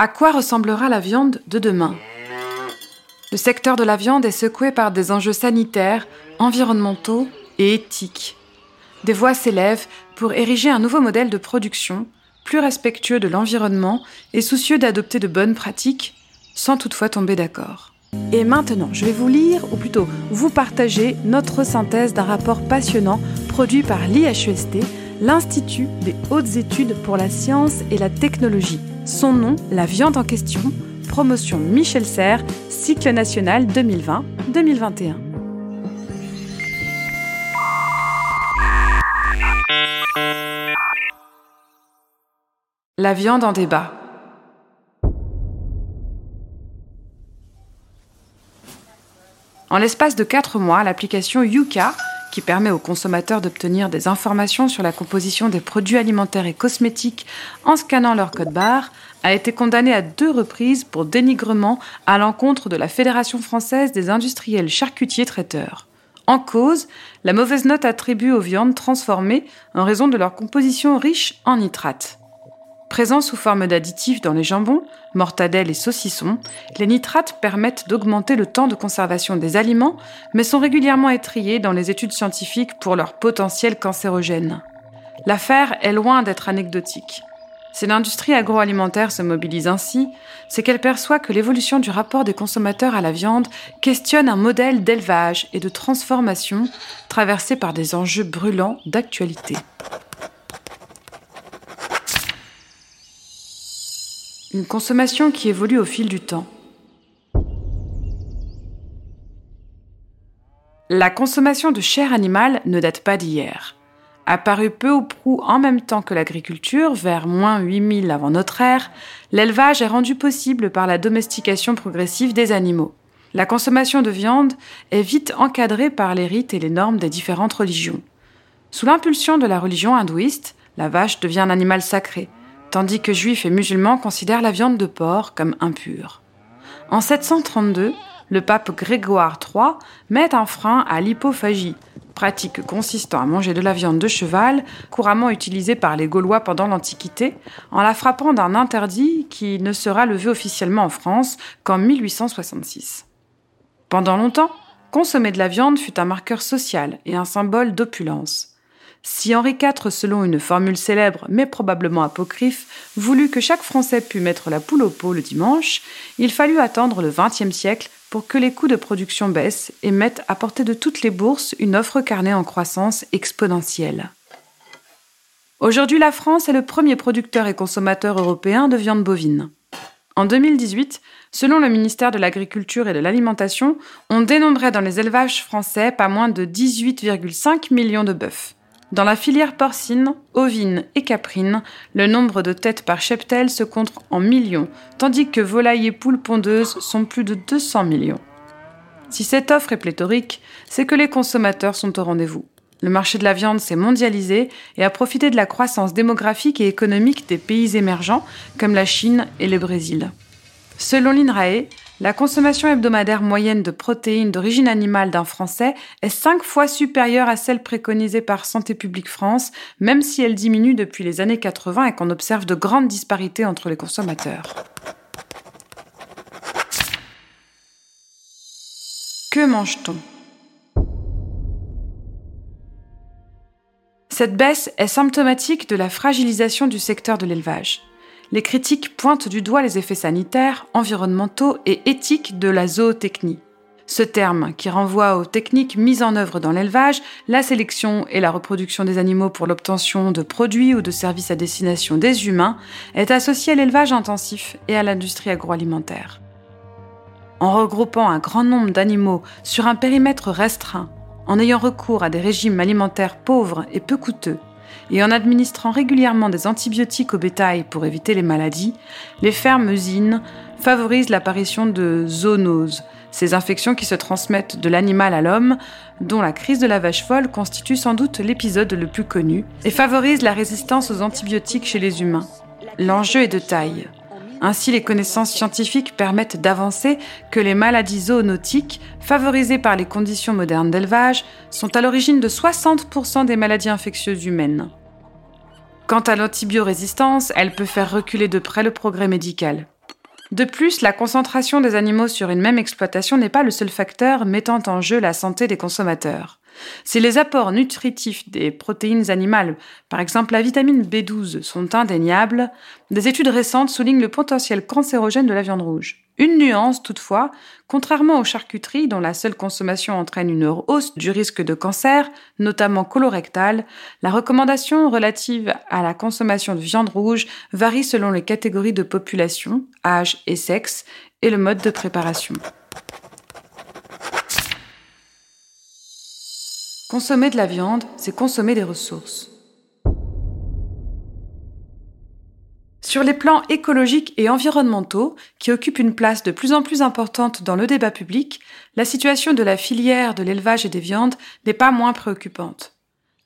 À quoi ressemblera la viande de demain? Le secteur de la viande est secoué par des enjeux sanitaires, environnementaux et éthiques. Des voix s'élèvent pour ériger un nouveau modèle de production, plus respectueux de l'environnement et soucieux d'adopter de bonnes pratiques, sans toutefois tomber d'accord. Et maintenant, je vais vous lire, ou plutôt vous partager, notre synthèse d'un rapport passionnant produit par l'IHEST, l'Institut des hautes études pour la science et la technologie. Son nom, La viande en question, promotion Michel Serres, cycle national 2020-2021. La viande en débat. En l'espace de 4 mois, l'application Yuka qui permet aux consommateurs d'obtenir des informations sur la composition des produits alimentaires et cosmétiques en scannant leur code barre, a été condamné à deux reprises pour dénigrement à l'encontre de la Fédération française des industriels charcutiers traiteurs. En cause, la mauvaise note attribuée aux viandes transformées en raison de leur composition riche en nitrates. Présents sous forme d'additifs dans les jambons, mortadelles et saucissons, les nitrates permettent d'augmenter le temps de conservation des aliments, mais sont régulièrement étriés dans les études scientifiques pour leur potentiel cancérogène. L'affaire est loin d'être anecdotique. Si l'industrie agroalimentaire se mobilise ainsi, c'est qu'elle perçoit que l'évolution du rapport des consommateurs à la viande questionne un modèle d'élevage et de transformation traversé par des enjeux brûlants d'actualité. Une consommation qui évolue au fil du temps. La consommation de chair animale ne date pas d'hier. Apparu peu ou prou en même temps que l'agriculture, vers moins 8000 avant notre ère, l'élevage est rendu possible par la domestication progressive des animaux. La consommation de viande est vite encadrée par les rites et les normes des différentes religions. Sous l'impulsion de la religion hindouiste, la vache devient un animal sacré, tandis que juifs et musulmans considèrent la viande de porc comme impure. En 732, le pape Grégoire III met un frein à l'hypophagie, pratique consistant à manger de la viande de cheval, couramment utilisée par les Gaulois pendant l'Antiquité, en la frappant d'un interdit qui ne sera levé officiellement en France qu'en 1866. Pendant longtemps, consommer de la viande fut un marqueur social et un symbole d'opulence. Si Henri IV, selon une formule célèbre mais probablement apocryphe, voulut que chaque Français pût mettre la poule au pot le dimanche, il fallut attendre le XXe siècle pour que les coûts de production baissent et mettent à portée de toutes les bourses une offre carnée en croissance exponentielle. Aujourd'hui, la France est le premier producteur et consommateur européen de viande bovine. En 2018, selon le ministère de l'Agriculture et de l'Alimentation, on dénombrait dans les élevages français pas moins de 18,5 millions de bœufs. Dans la filière porcine, ovine et caprine, le nombre de têtes par cheptel se compte en millions, tandis que volailles et poules pondeuses sont plus de 200 millions. Si cette offre est pléthorique, c'est que les consommateurs sont au rendez-vous. Le marché de la viande s'est mondialisé et a profité de la croissance démographique et économique des pays émergents comme la Chine et le Brésil. Selon l'INRAE, la consommation hebdomadaire moyenne de protéines d'origine animale d'un Français est cinq fois supérieure à celle préconisée par Santé publique France, même si elle diminue depuis les années 80 et qu'on observe de grandes disparités entre les consommateurs. Que mange-t-on? Cette baisse est symptomatique de la fragilisation du secteur de l'élevage les critiques pointent du doigt les effets sanitaires, environnementaux et éthiques de la zootechnie. Ce terme, qui renvoie aux techniques mises en œuvre dans l'élevage, la sélection et la reproduction des animaux pour l'obtention de produits ou de services à destination des humains, est associé à l'élevage intensif et à l'industrie agroalimentaire. En regroupant un grand nombre d'animaux sur un périmètre restreint, en ayant recours à des régimes alimentaires pauvres et peu coûteux, et en administrant régulièrement des antibiotiques au bétail pour éviter les maladies, les fermes-usines favorisent l'apparition de zoonoses, ces infections qui se transmettent de l'animal à l'homme, dont la crise de la vache folle constitue sans doute l'épisode le plus connu, et favorisent la résistance aux antibiotiques chez les humains. L'enjeu est de taille. Ainsi, les connaissances scientifiques permettent d'avancer que les maladies zoonotiques, favorisées par les conditions modernes d'élevage, sont à l'origine de 60% des maladies infectieuses humaines. Quant à l'antibiorésistance, elle peut faire reculer de près le progrès médical. De plus, la concentration des animaux sur une même exploitation n'est pas le seul facteur mettant en jeu la santé des consommateurs. Si les apports nutritifs des protéines animales, par exemple la vitamine B12, sont indéniables, des études récentes soulignent le potentiel cancérogène de la viande rouge. Une nuance toutefois, contrairement aux charcuteries dont la seule consommation entraîne une hausse du risque de cancer, notamment colorectal, la recommandation relative à la consommation de viande rouge varie selon les catégories de population, âge et sexe, et le mode de préparation. Consommer de la viande, c'est consommer des ressources. Sur les plans écologiques et environnementaux, qui occupent une place de plus en plus importante dans le débat public, la situation de la filière de l'élevage et des viandes n'est pas moins préoccupante.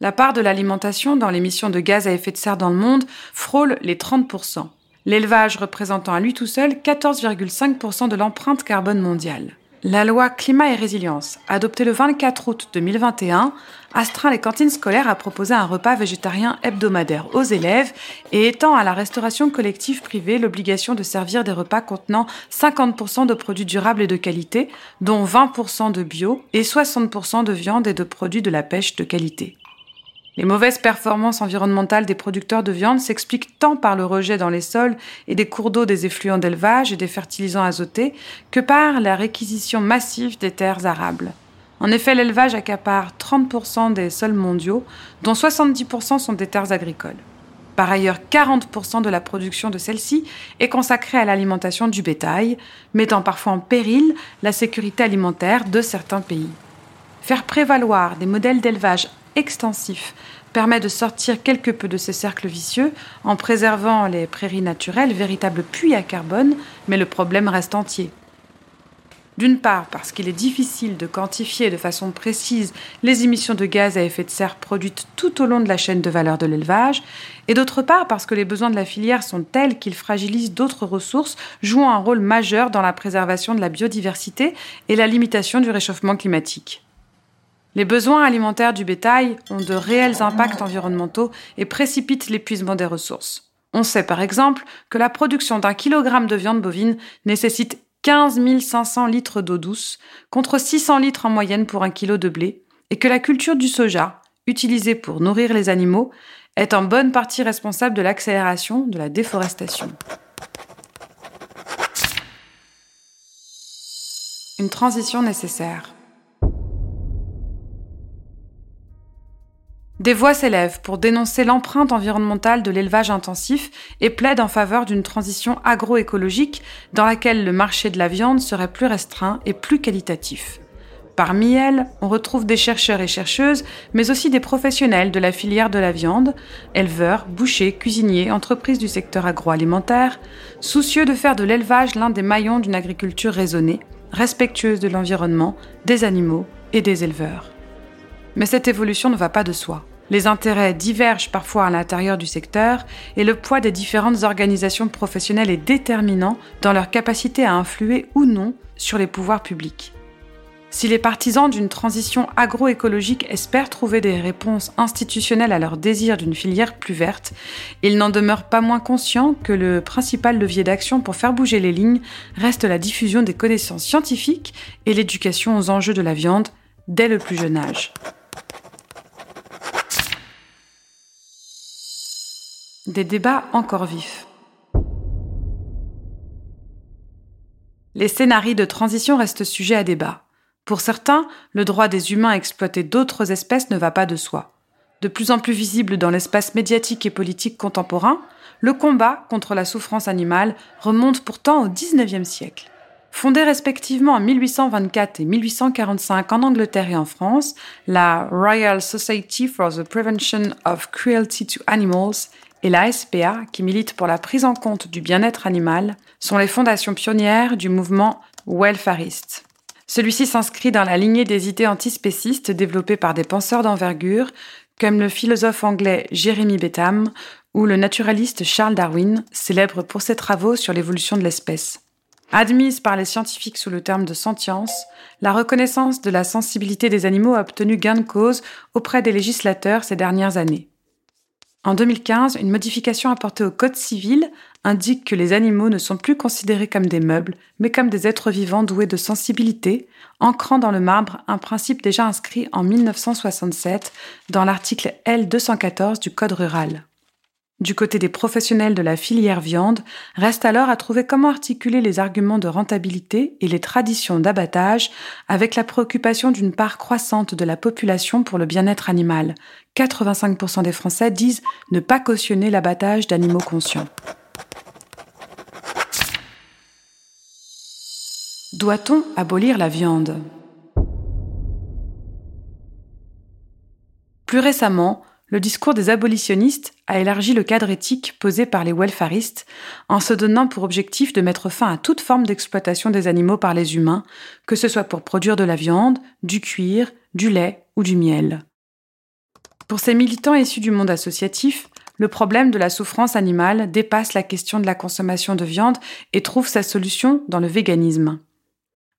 La part de l'alimentation dans l'émission de gaz à effet de serre dans le monde frôle les 30%, l'élevage représentant à lui tout seul 14,5% de l'empreinte carbone mondiale. La loi Climat et Résilience, adoptée le 24 août 2021, astreint les cantines scolaires à proposer un repas végétarien hebdomadaire aux élèves et étend à la restauration collective privée l'obligation de servir des repas contenant 50% de produits durables et de qualité, dont 20% de bio et 60% de viande et de produits de la pêche de qualité. Les mauvaises performances environnementales des producteurs de viande s'expliquent tant par le rejet dans les sols et des cours d'eau des effluents d'élevage et des fertilisants azotés que par la réquisition massive des terres arables. En effet, l'élevage accapare 30% des sols mondiaux, dont 70% sont des terres agricoles. Par ailleurs, 40% de la production de celles-ci est consacrée à l'alimentation du bétail, mettant parfois en péril la sécurité alimentaire de certains pays. Faire prévaloir des modèles d'élevage extensif permet de sortir quelque peu de ces cercles vicieux en préservant les prairies naturelles, véritables puits à carbone, mais le problème reste entier. D'une part parce qu'il est difficile de quantifier de façon précise les émissions de gaz à effet de serre produites tout au long de la chaîne de valeur de l'élevage, et d'autre part parce que les besoins de la filière sont tels qu'ils fragilisent d'autres ressources jouant un rôle majeur dans la préservation de la biodiversité et la limitation du réchauffement climatique. Les besoins alimentaires du bétail ont de réels impacts environnementaux et précipitent l'épuisement des ressources. On sait par exemple que la production d'un kilogramme de viande bovine nécessite 15 500 litres d'eau douce, contre 600 litres en moyenne pour un kilo de blé, et que la culture du soja, utilisée pour nourrir les animaux, est en bonne partie responsable de l'accélération de la déforestation. Une transition nécessaire. Des voix s'élèvent pour dénoncer l'empreinte environnementale de l'élevage intensif et plaident en faveur d'une transition agroécologique dans laquelle le marché de la viande serait plus restreint et plus qualitatif. Parmi elles, on retrouve des chercheurs et chercheuses, mais aussi des professionnels de la filière de la viande, éleveurs, bouchers, cuisiniers, entreprises du secteur agroalimentaire, soucieux de faire de l'élevage l'un des maillons d'une agriculture raisonnée, respectueuse de l'environnement, des animaux et des éleveurs. Mais cette évolution ne va pas de soi. Les intérêts divergent parfois à l'intérieur du secteur et le poids des différentes organisations professionnelles est déterminant dans leur capacité à influer ou non sur les pouvoirs publics. Si les partisans d'une transition agroécologique espèrent trouver des réponses institutionnelles à leur désir d'une filière plus verte, ils n'en demeurent pas moins conscients que le principal levier d'action pour faire bouger les lignes reste la diffusion des connaissances scientifiques et l'éducation aux enjeux de la viande dès le plus jeune âge. Des débats encore vifs. Les scénarios de transition restent sujets à débat. Pour certains, le droit des humains à exploiter d'autres espèces ne va pas de soi. De plus en plus visible dans l'espace médiatique et politique contemporain, le combat contre la souffrance animale remonte pourtant au XIXe siècle. Fondée respectivement en 1824 et 1845 en Angleterre et en France, la Royal Society for the Prevention of Cruelty to Animals et la SPA, qui milite pour la prise en compte du bien-être animal, sont les fondations pionnières du mouvement welfariste. Celui-ci s'inscrit dans la lignée des idées antispécistes développées par des penseurs d'envergure, comme le philosophe anglais Jeremy Bentham ou le naturaliste Charles Darwin, célèbre pour ses travaux sur l'évolution de l'espèce. Admise par les scientifiques sous le terme de sentience, la reconnaissance de la sensibilité des animaux a obtenu gain de cause auprès des législateurs ces dernières années. En 2015, une modification apportée au Code civil indique que les animaux ne sont plus considérés comme des meubles, mais comme des êtres vivants doués de sensibilité, ancrant dans le marbre un principe déjà inscrit en 1967 dans l'article L214 du Code rural. Du côté des professionnels de la filière viande, reste alors à trouver comment articuler les arguments de rentabilité et les traditions d'abattage avec la préoccupation d'une part croissante de la population pour le bien-être animal. 85% des Français disent ne pas cautionner l'abattage d'animaux conscients. Doit-on abolir la viande? Plus récemment, le discours des abolitionnistes a élargi le cadre éthique posé par les welfaristes en se donnant pour objectif de mettre fin à toute forme d'exploitation des animaux par les humains, que ce soit pour produire de la viande, du cuir, du lait ou du miel. Pour ces militants issus du monde associatif, le problème de la souffrance animale dépasse la question de la consommation de viande et trouve sa solution dans le véganisme.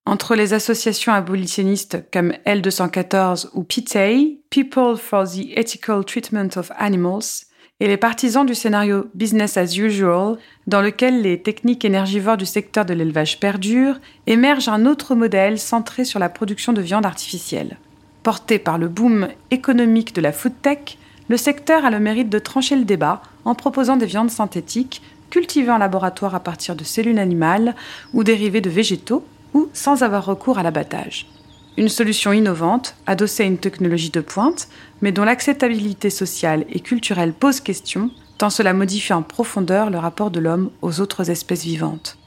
Entre les associations abolitionnistes comme L214 ou PETA, People for the Ethical Treatment of Animals, et les partisans du scénario Business as usual, dans lequel les techniques énergivores du secteur de l'élevage perdurent, émerge un autre modèle centré sur la production de viande artificielle. Porté par le boom économique de la food tech, le secteur a le mérite de trancher le débat en proposant des viandes synthétiques cultivées en laboratoire à partir de cellules animales ou dérivées de végétaux ou sans avoir recours à l'abattage. Une solution innovante, adossée à une technologie de pointe, mais dont l'acceptabilité sociale et culturelle pose question, tant cela modifie en profondeur le rapport de l'homme aux autres espèces vivantes.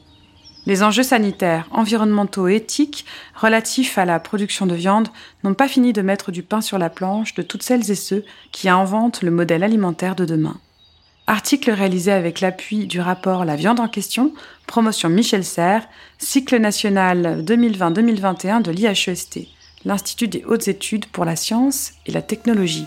Les enjeux sanitaires, environnementaux et éthiques relatifs à la production de viande n'ont pas fini de mettre du pain sur la planche de toutes celles et ceux qui inventent le modèle alimentaire de demain. Article réalisé avec l'appui du rapport La viande en question, promotion Michel Serres, cycle national 2020-2021 de l'IHEST, l'Institut des hautes études pour la science et la technologie.